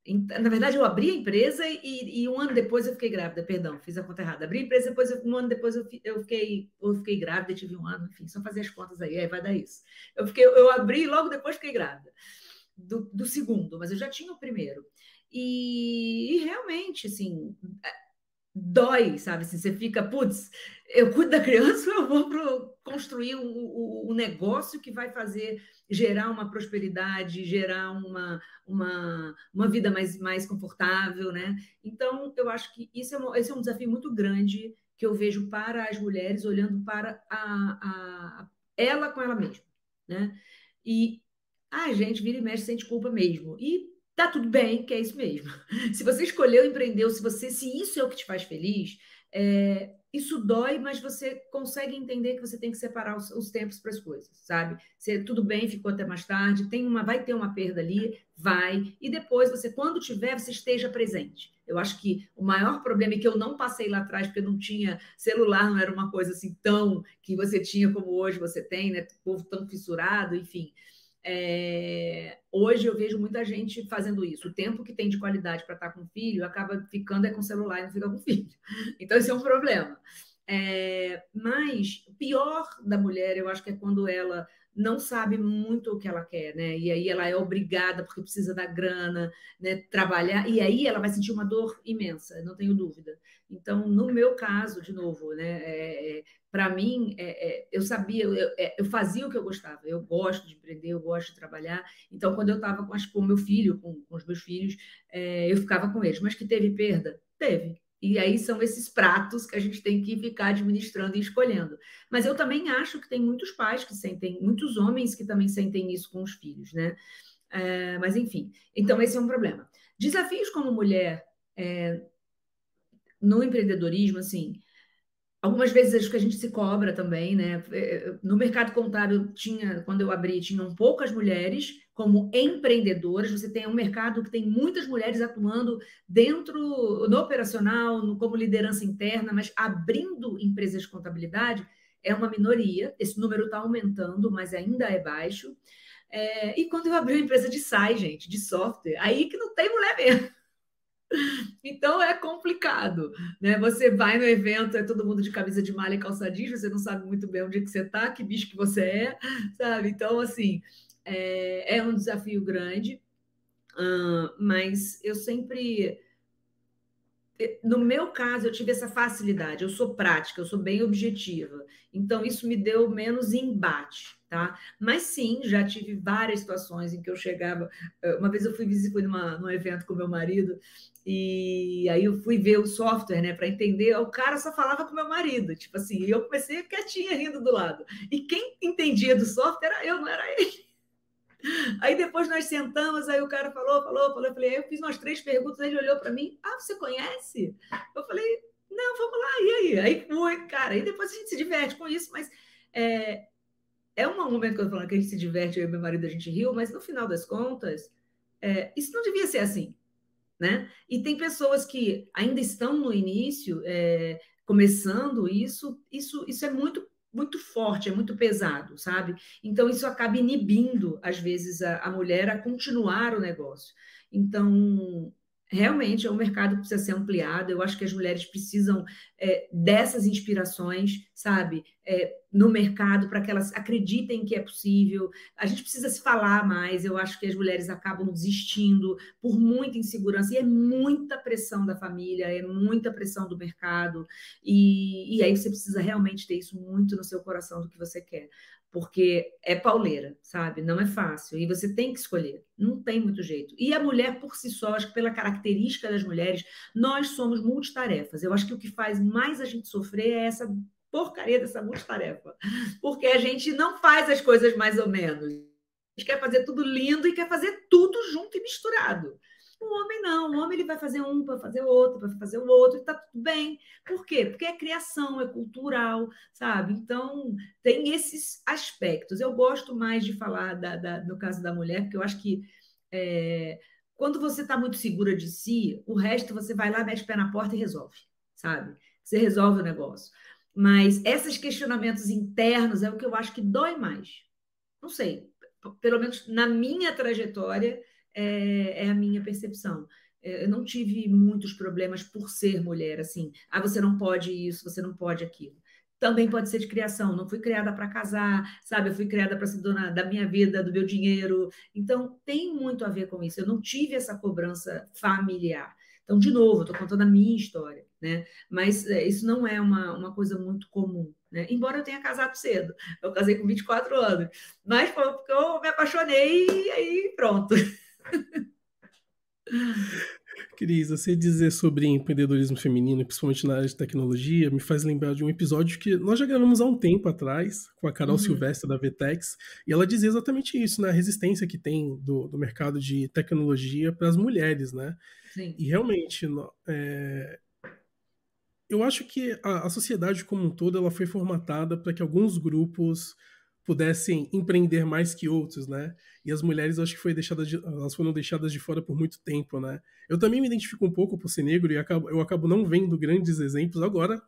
Na verdade, eu abri a empresa e, e, um ano depois eu fiquei grávida, perdão, fiz a conta errada. Abri a empresa, depois um ano depois eu, eu, fiquei, eu fiquei grávida tive um ano, enfim, só fazer as contas aí, aí vai dar isso. Eu, fiquei, eu abri e logo depois fiquei grávida do, do segundo, mas eu já tinha o primeiro. E, e realmente, assim, dói, sabe? Assim, você fica, putz, eu cuido da criança, *laughs* eu vou pro, construir um, um, um, negócio que vai fazer gerar uma prosperidade, gerar uma, uma, uma vida mais, mais confortável, né? Então, eu acho que isso é um, esse é um desafio muito grande que eu vejo para as mulheres olhando para a, a ela com ela mesma, né? E a gente vira e mexe sente culpa mesmo. E tá tudo bem, que é isso mesmo. *laughs* Se você escolheu empreender, ou se você, se isso é o que te faz feliz, é, isso dói, mas você consegue entender que você tem que separar os, os tempos para as coisas, sabe? Se tudo bem, ficou até mais tarde, tem uma, vai ter uma perda ali, vai, e depois você, quando tiver, você esteja presente. Eu acho que o maior problema é que eu não passei lá atrás, porque não tinha celular, não era uma coisa assim tão que você tinha como hoje você tem, né? O povo tão fissurado, enfim. É, hoje eu vejo muita gente fazendo isso. O tempo que tem de qualidade para estar com o filho acaba ficando é com o celular e não fica com o filho. *laughs* Então, esse é um problema. É, mas o pior da mulher, eu acho que é quando ela não sabe muito o que ela quer, né? E aí ela é obrigada, porque precisa da grana, né? Trabalhar, e aí ela vai sentir uma dor imensa, não tenho dúvida. Então, no meu caso, de novo, né? É, é, Para mim, é, é, eu sabia, eu, é, eu, fazia o que eu gostava, eu gosto de empreender, eu gosto de trabalhar. Então, quando eu estava com, o meu filho, com, com os meus filhos, é, eu ficava com eles. Mas que teve perda? Teve. E aí são esses pratos que a gente tem que ficar administrando e escolhendo. Mas eu também acho que tem muitos pais que sentem, muitos homens que também sentem isso com os filhos, né? É, mas enfim, então esse é um problema. Desafios como mulher é, no empreendedorismo, assim, Algumas vezes acho que a gente se cobra também, né? É, no mercado contábil tinha, quando eu abri, tinham poucas mulheres como empreendedoras. Você tem um mercado que tem muitas mulheres atuando dentro no operacional, no, como liderança interna, mas abrindo empresas de contabilidade é uma minoria. Esse número está aumentando, mas ainda é baixo. É, e quando eu abri uma empresa de SAI, gente, de software, aí que não tem mulher mesmo. *laughs* Então é complicado, né? Você vai no evento, é todo mundo de camisa de malha e calça jeans, você não sabe muito bem onde que você está, que bicho que você é, sabe? Então, assim, é, é um desafio grande, uh, mas eu sempre no meu caso, eu tive essa facilidade. Eu sou prática, eu sou bem objetiva. Então, isso me deu menos embate, tá? Mas sim, já tive várias situações em que eu chegava. Eh, uma vez eu fui, fui numa, num evento com meu marido e aí eu fui ver o software, né, para entender. O cara só falava com meu marido, tipo assim, e eu comecei quietinha rindo do lado. E quem entendia do software era eu, não era ele. Aí depois nós sentamos, aí o cara falou, falou, falou. Eu falei, eu fiz umas três perguntas, ele olhou para mim, ah, você conhece? Eu falei, não, vamos lá, e aí? Aí foi, cara, e depois a gente se diverte com isso, mas é, é um momento que eu tô falando que a gente se diverte, eu e meu marido, a gente riu, mas no final das contas, é, isso não devia ser assim, né? E tem pessoas que ainda estão no início, é, começando isso, isso, isso é muito muito forte, é muito pesado, sabe? Então, isso acaba inibindo, às vezes, a, a mulher a continuar o negócio. Então, realmente é um mercado que precisa ser ampliado. Eu acho que as mulheres precisam é, dessas inspirações, sabe, é, no mercado para que elas acreditem que é possível. A gente precisa se falar mais. Eu acho que as mulheres acabam desistindo por muita insegurança e é muita pressão da família, é muita pressão do mercado. E, e aí você precisa realmente ter isso muito no seu coração do que você quer porque é pauleira, sabe? Não é fácil. E você tem que escolher. Não tem muito jeito. E a mulher, por si só, acho que pela característica das mulheres, nós somos multitarefas. Eu acho que o que faz mais a gente sofrer é essa porcaria dessa multitarefa. Porque a gente não faz as coisas mais ou menos. A gente quer fazer tudo lindo e quer fazer tudo junto e misturado. O homem não, o homem ele vai fazer um para fazer outro, para fazer o outro, e tá tudo bem. Por quê? Porque é criação, é cultural, sabe? Então, tem esses aspectos. Eu gosto mais de falar da, da, no caso da mulher, porque eu acho que é, quando você está muito segura de si, o resto você vai lá, mete o pé na porta e resolve, sabe? Você resolve o negócio. Mas esses questionamentos internos é o que eu acho que dói mais. Não sei, pelo menos na minha trajetória, é, é a minha percepção. É, eu não tive muitos problemas por ser mulher, assim. Ah, você não pode isso, você não pode aquilo. Também pode ser de criação. Não fui criada para casar, sabe? Eu fui criada para ser dona da minha vida, do meu dinheiro. Então, tem muito a ver com isso. Eu não tive essa cobrança familiar. Então, de novo, estou contando a minha história, né? Mas é, isso não é uma, uma coisa muito comum, né? Embora eu tenha casado cedo. Eu casei com 24 anos. Mas foi porque eu me apaixonei e aí pronto. *laughs* Cris, você dizer sobre empreendedorismo feminino, principalmente na área de tecnologia, me faz lembrar de um episódio que nós já gravamos há um tempo atrás, com a Carol uhum. Silvestre da Vtex, e ela dizia exatamente isso, né? A resistência que tem do, do mercado de tecnologia para as mulheres, né? Sim. E realmente, é... eu acho que a, a sociedade como um todo ela foi formatada para que alguns grupos pudessem empreender mais que outros, né? E as mulheres, acho que foi deixada de, elas foram deixadas de fora por muito tempo, né? Eu também me identifico um pouco por ser negro e acabo, eu acabo não vendo grandes exemplos agora.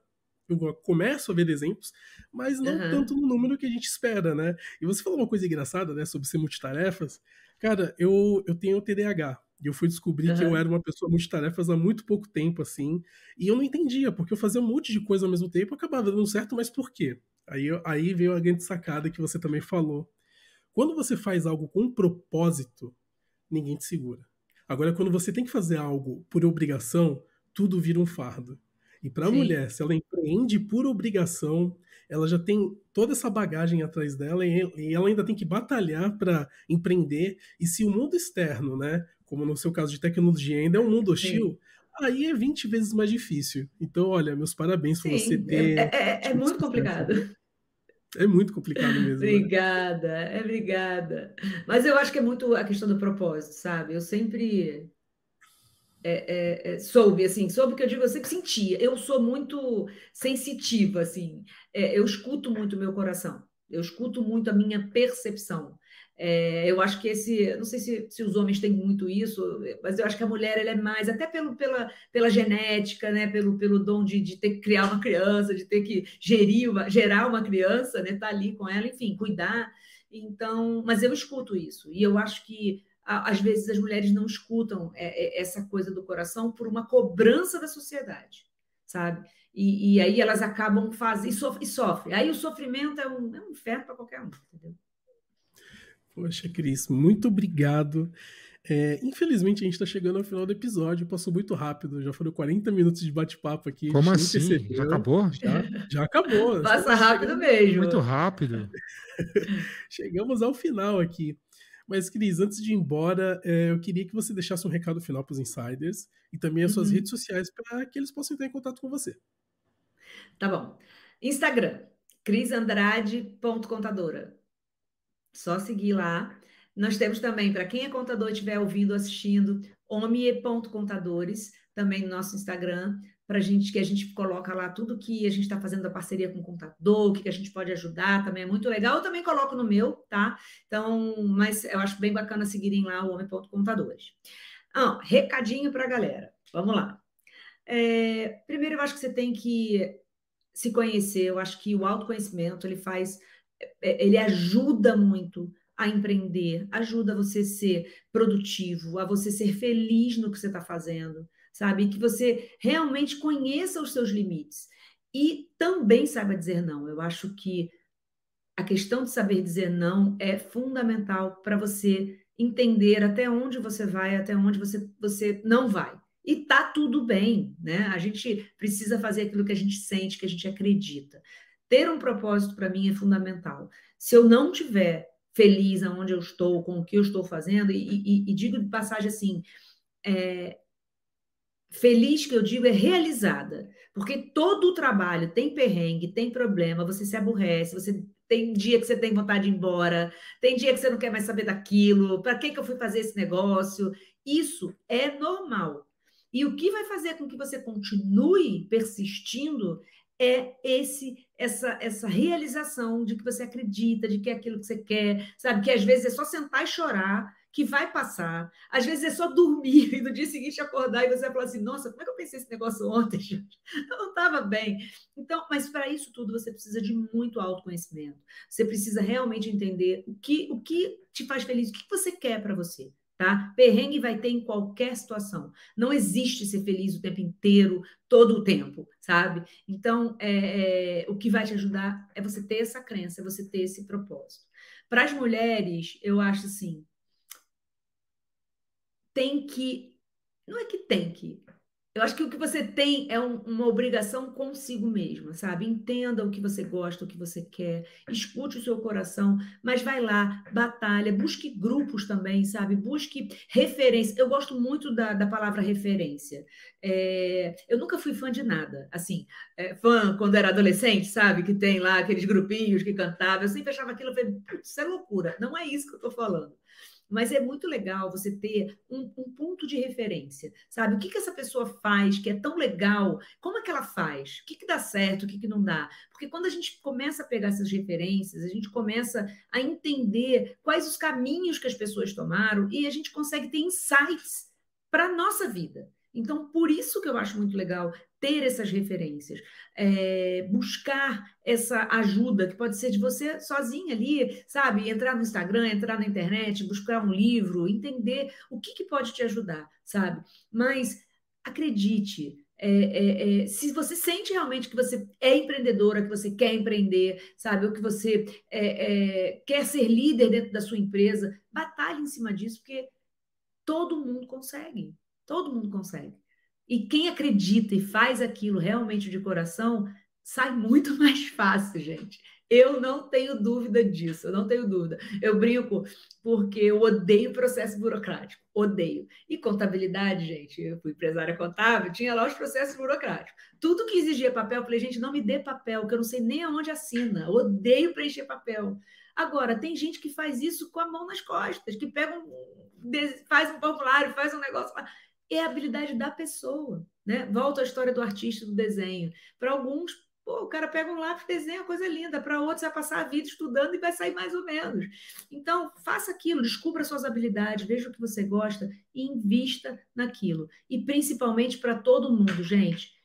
Eu começo a ver exemplos, mas não uhum. tanto no número que a gente espera, né? E você falou uma coisa engraçada, né, sobre ser multitarefas. Cara, eu, eu tenho TDAH. E eu fui descobrir uhum. que eu era uma pessoa multitarefas há muito pouco tempo, assim. E eu não entendia, porque eu fazia um monte de coisa ao mesmo tempo, acabava dando certo, mas por quê? Aí, aí veio a grande sacada que você também falou. Quando você faz algo com um propósito, ninguém te segura. Agora, quando você tem que fazer algo por obrigação, tudo vira um fardo. E para a mulher, se ela empreende por obrigação, ela já tem toda essa bagagem atrás dela e, ela ainda tem que batalhar para empreender. E se o mundo externo, né, como no seu caso de tecnologia, ainda é um mundo hostil, Sim aí é 20 vezes mais difícil. Então, olha, meus parabéns por você ter. É, é, é muito complicado. É muito complicado mesmo. Né? obrigada, né? é obrigada. Mas eu acho que é muito a questão do propósito, sabe? Eu sempre é, é, é, soube, assim, soube o que eu digo, eu sempre sentia. Eu sou muito sensitiva, assim. É, eu escuto muito o meu coração. Eu escuto muito a minha percepção. É, eu acho que esse, não sei se, se, os homens têm muito isso, mas eu acho que a mulher ela é mais, até pelo, pela, pela genética, né, pelo, pelo dom de, de ter que criar uma criança, de ter que gerir uma, gerar uma criança, né, tá ali com ela, enfim, cuidar. Então, mas eu escuto isso e eu acho que às vezes as mulheres não escutam é, é, essa coisa do coração por uma cobrança da sociedade, sabe? E, e aí elas acabam fazendo e, sofrem. Aí o sofrimento é um, é um inferno para qualquer um, entendeu? Poxa, Cris, muito obrigado. É, infelizmente, a gente está chegando ao final do episódio. Passou muito rápido. Já foram 40 minutos de bate-papo aqui. Como assim? Já acabou? Já, já acabou. *laughs* Passa rápido chegando... mesmo. Muito rápido. *laughs* Chegamos ao final aqui. Mas, Cris, antes de ir embora, é, eu queria que você deixasse um recado final para os insiders e também as suas uhum. redes sociais para que eles possam entrar em contato com você. Tá bom. Instagram, crisandrade.contadora. Só seguir lá. Nós temos também, para quem é contador e estiver ouvindo, assistindo, omie.contadores, também no nosso Instagram, para gente que a gente coloca lá tudo que a gente está fazendo da parceria com o contador, o que, que a gente pode ajudar, também é muito legal. Eu também coloco no meu, tá? Então, mas eu acho bem bacana seguirem lá o homem.contadores. Ah, recadinho para a galera. Vamos lá. É, primeiro, eu acho que você tem que se conhecer. Eu acho que o autoconhecimento ele faz, ele ajuda muito a empreender, ajuda você a ser produtivo, a você ser feliz no que você está fazendo, sabe? Que você realmente conheça os seus limites e também saiba dizer não. Eu acho que a questão de saber dizer não é fundamental para você entender até onde você vai, até onde você, você não vai. E tá tudo bem, né? A gente precisa fazer aquilo que a gente sente, que a gente acredita. Ter um propósito para mim é fundamental. Se eu não tiver feliz aonde eu estou, com o que eu estou fazendo, e, e, e digo de passagem assim, é, feliz que eu digo é realizada, porque todo o trabalho tem perrengue, tem problema, você se aborrece, você tem dia que você tem vontade de ir embora, tem dia que você não quer mais saber daquilo, para que, que eu fui fazer esse negócio? Isso é normal. E o que vai fazer com que você continue persistindo é esse essa essa realização de que você acredita, de que é aquilo que você quer, sabe? Que às vezes é só sentar e chorar, que vai passar. Às vezes é só dormir *laughs* e no dia seguinte acordar e você vai falar assim: "Nossa, como é que eu pensei esse negócio ontem? *laughs* Eu não estava bem". Então, mas para isso tudo você precisa de muito autoconhecimento. Você precisa realmente entender o que o que te faz feliz, o que você quer para você tá? Perrengue vai ter em qualquer situação. Não existe ser feliz o tempo inteiro, todo o tempo, sabe? Então, é, é, o que vai te ajudar é você ter essa crença, é você ter esse propósito. Para as mulheres, eu acho assim, tem que, não é que tem que, eu acho que o que você tem é um, uma obrigação consigo mesma, sabe? Entenda o que você gosta, o que você quer, escute o seu coração, mas vai lá, batalha, busque grupos também, sabe? Busque referência. Eu gosto muito da, da palavra referência. É, eu nunca fui fã de nada, assim, é, fã quando era adolescente, sabe? Que tem lá aqueles grupinhos que cantavam, eu sempre achava aquilo, eu falei, isso é loucura, não é isso que eu estou falando mas é muito legal você ter um, um, ponto de referência, sabe? O que, que essa pessoa faz que é tão legal? Como é que ela faz? O que, que dá certo? O que, que não dá? Porque quando a gente começa a pegar essas referências, a gente começa a entender quais os caminhos que as pessoas tomaram e a gente consegue ter insights para a nossa vida. Então, por isso que eu acho muito legal ter essas referências, é, buscar essa ajuda, que pode ser de você sozinha ali, sabe? Entrar no Instagram, entrar na internet, buscar um livro, entender o que, que pode te ajudar, sabe? Mas acredite, é, é, é, se você sente realmente que você é empreendedora, que você quer empreender, sabe, ou que você é, é, quer ser líder dentro da sua empresa, batalhe em cima disso, porque todo mundo consegue. Todo mundo consegue. E quem acredita e faz aquilo realmente de coração, sai muito *laughs* mais fácil, gente. Eu não tenho dúvida disso, eu não tenho dúvida. Eu brinco porque eu odeio processo burocrático, odeio. E contabilidade, gente, eu fui empresária contábil, tinha lá os processos burocráticos. Tudo que exigia papel, eu falei, gente, não me dê papel, que eu não sei nem aonde assina. odeio preencher papel. Agora, tem gente que faz isso com a mão nas costas, que pega um, faz um formulário, faz um negócio é a habilidade da pessoa, né? Volta à história do artista do desenho. Para alguns, pô, o cara pega um lápis e desenha coisa linda, para outros vai passar a vida estudando e vai sair mais ou menos. Então, faça aquilo, descubra suas habilidades, veja o que você gosta e invista naquilo. E principalmente para todo mundo, gente,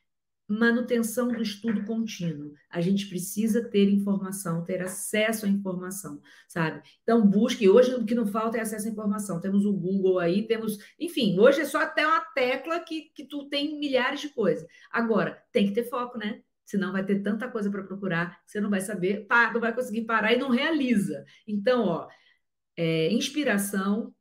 manutenção do estudo contínuo. A gente precisa ter informação, ter acesso à informação, sabe? Então, busque. Hoje, o que não falta é acesso à informação. Temos o Google aí, temos. Enfim, hoje é só até uma tecla que, que tu tem milhares de coisas. Agora, tem que ter foco, né? Senão vai ter tanta coisa para procurar, você não vai saber, não vai conseguir parar e não realiza. Então, ó, é, inspiração,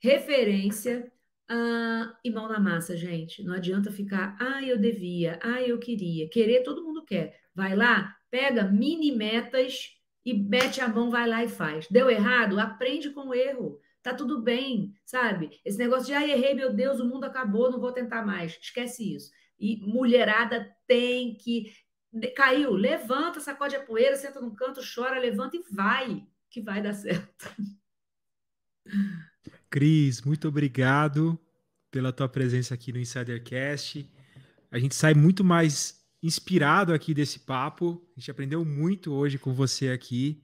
referência ah, e mão na massa, gente. Não adianta ficar, ah, eu devia, ah, eu queria. Querer todo mundo quer. Vai lá, pega mini metas e mete a mão, vai lá e faz. Deu errado? Aprende com o erro. Tá tudo bem, sabe? Esse negócio de, ah, errei, meu Deus, o mundo acabou, não vou tentar mais. Esquece isso. E mulherada tem que. Caiu, levanta, sacode a poeira, senta num canto, chora, levanta e vai, que vai dar certo. *laughs* Cris, muito obrigado pela tua presença aqui no Insidercast. A gente sai muito mais inspirado aqui desse papo. A gente aprendeu muito hoje com você aqui.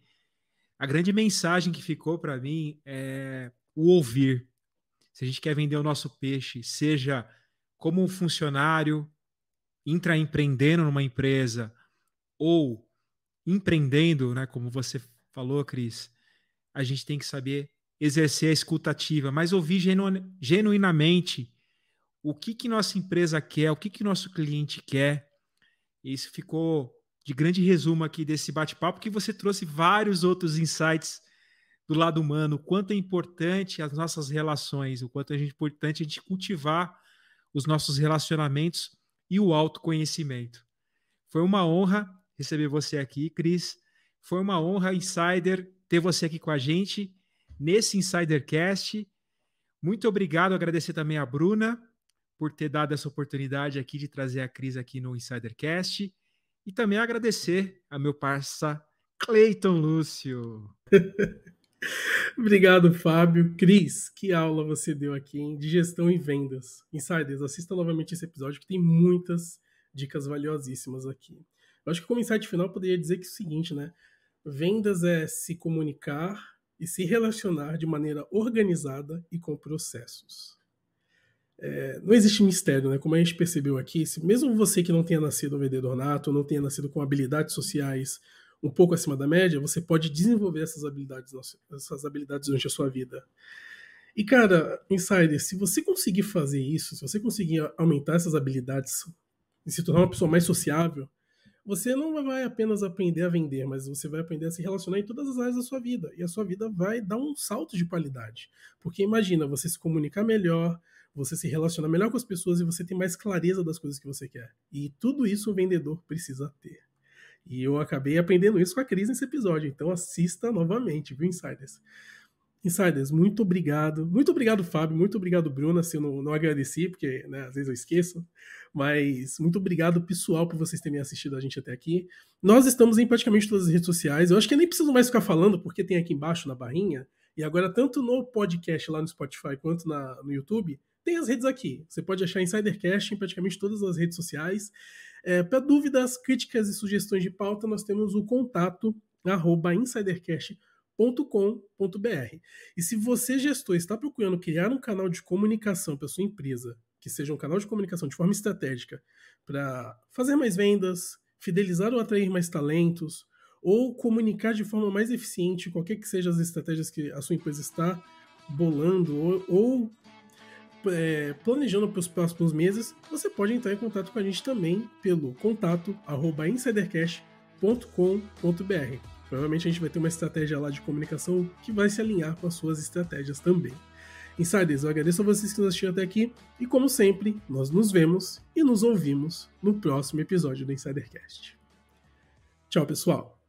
A grande mensagem que ficou para mim é o ouvir. Se a gente quer vender o nosso peixe, seja como um funcionário, intraempreendendo numa empresa ou empreendendo, né, como você falou, Cris, a gente tem que saber exercer a escutativa, mas ouvir genu genuinamente o que, que nossa empresa quer, o que, que nosso cliente quer. Isso ficou de grande resumo aqui desse bate-papo, que você trouxe vários outros insights do lado humano, o quanto é importante as nossas relações, o quanto é importante a gente cultivar os nossos relacionamentos e o autoconhecimento. Foi uma honra receber você aqui, Cris. Foi uma honra, Insider, ter você aqui com a gente nesse Insidercast. Muito obrigado, agradecer também a Bruna por ter dado essa oportunidade aqui de trazer a Cris aqui no Insidercast. E também agradecer a meu parça Cleiton Lúcio. *laughs* Obrigado, Fábio. Cris, que aula você deu aqui hein? de gestão e vendas. Insiders, assista novamente esse episódio que tem muitas dicas valiosíssimas aqui. Eu acho que como insight final eu poderia dizer que é o seguinte, né? Vendas é se comunicar e se relacionar de maneira organizada e com processos. É, não existe mistério, né? Como a gente percebeu aqui, se mesmo você que não tenha nascido um vendedor nato, não tenha nascido com habilidades sociais um pouco acima da média, você pode desenvolver essas habilidades, essas habilidades durante a sua vida. E cara, insider, se você conseguir fazer isso, se você conseguir aumentar essas habilidades e se tornar uma pessoa mais sociável, você não vai apenas aprender a vender, mas você vai aprender a se relacionar em todas as áreas da sua vida. E a sua vida vai dar um salto de qualidade. Porque imagina, você se comunicar melhor, você se relacionar melhor com as pessoas e você tem mais clareza das coisas que você quer. E tudo isso o vendedor precisa ter. E eu acabei aprendendo isso com a Cris nesse episódio. Então assista novamente, viu, Insiders? Insiders, muito obrigado. Muito obrigado, Fábio. Muito obrigado, Bruna. Se eu não, não agradeci, porque né, às vezes eu esqueço. Mas muito obrigado, pessoal, por vocês terem assistido a gente até aqui. Nós estamos em praticamente todas as redes sociais. Eu acho que eu nem preciso mais ficar falando, porque tem aqui embaixo na barrinha. E agora, tanto no podcast lá no Spotify quanto na, no YouTube, tem as redes aqui. Você pode achar Insidercast em praticamente todas as redes sociais. É, Para dúvidas, críticas e sugestões de pauta, nós temos o contato arroba insidercast.com com.br E se você, gestor, está procurando criar um canal de comunicação para sua empresa, que seja um canal de comunicação de forma estratégica, para fazer mais vendas, fidelizar ou atrair mais talentos, ou comunicar de forma mais eficiente qualquer que seja as estratégias que a sua empresa está bolando ou, ou é, planejando para os próximos meses, você pode entrar em contato com a gente também pelo contato insidercash.com.br. Provavelmente a gente vai ter uma estratégia lá de comunicação que vai se alinhar com as suas estratégias também. Insiders, eu agradeço a vocês que nos assistiram até aqui e, como sempre, nós nos vemos e nos ouvimos no próximo episódio do Insidercast. Tchau, pessoal!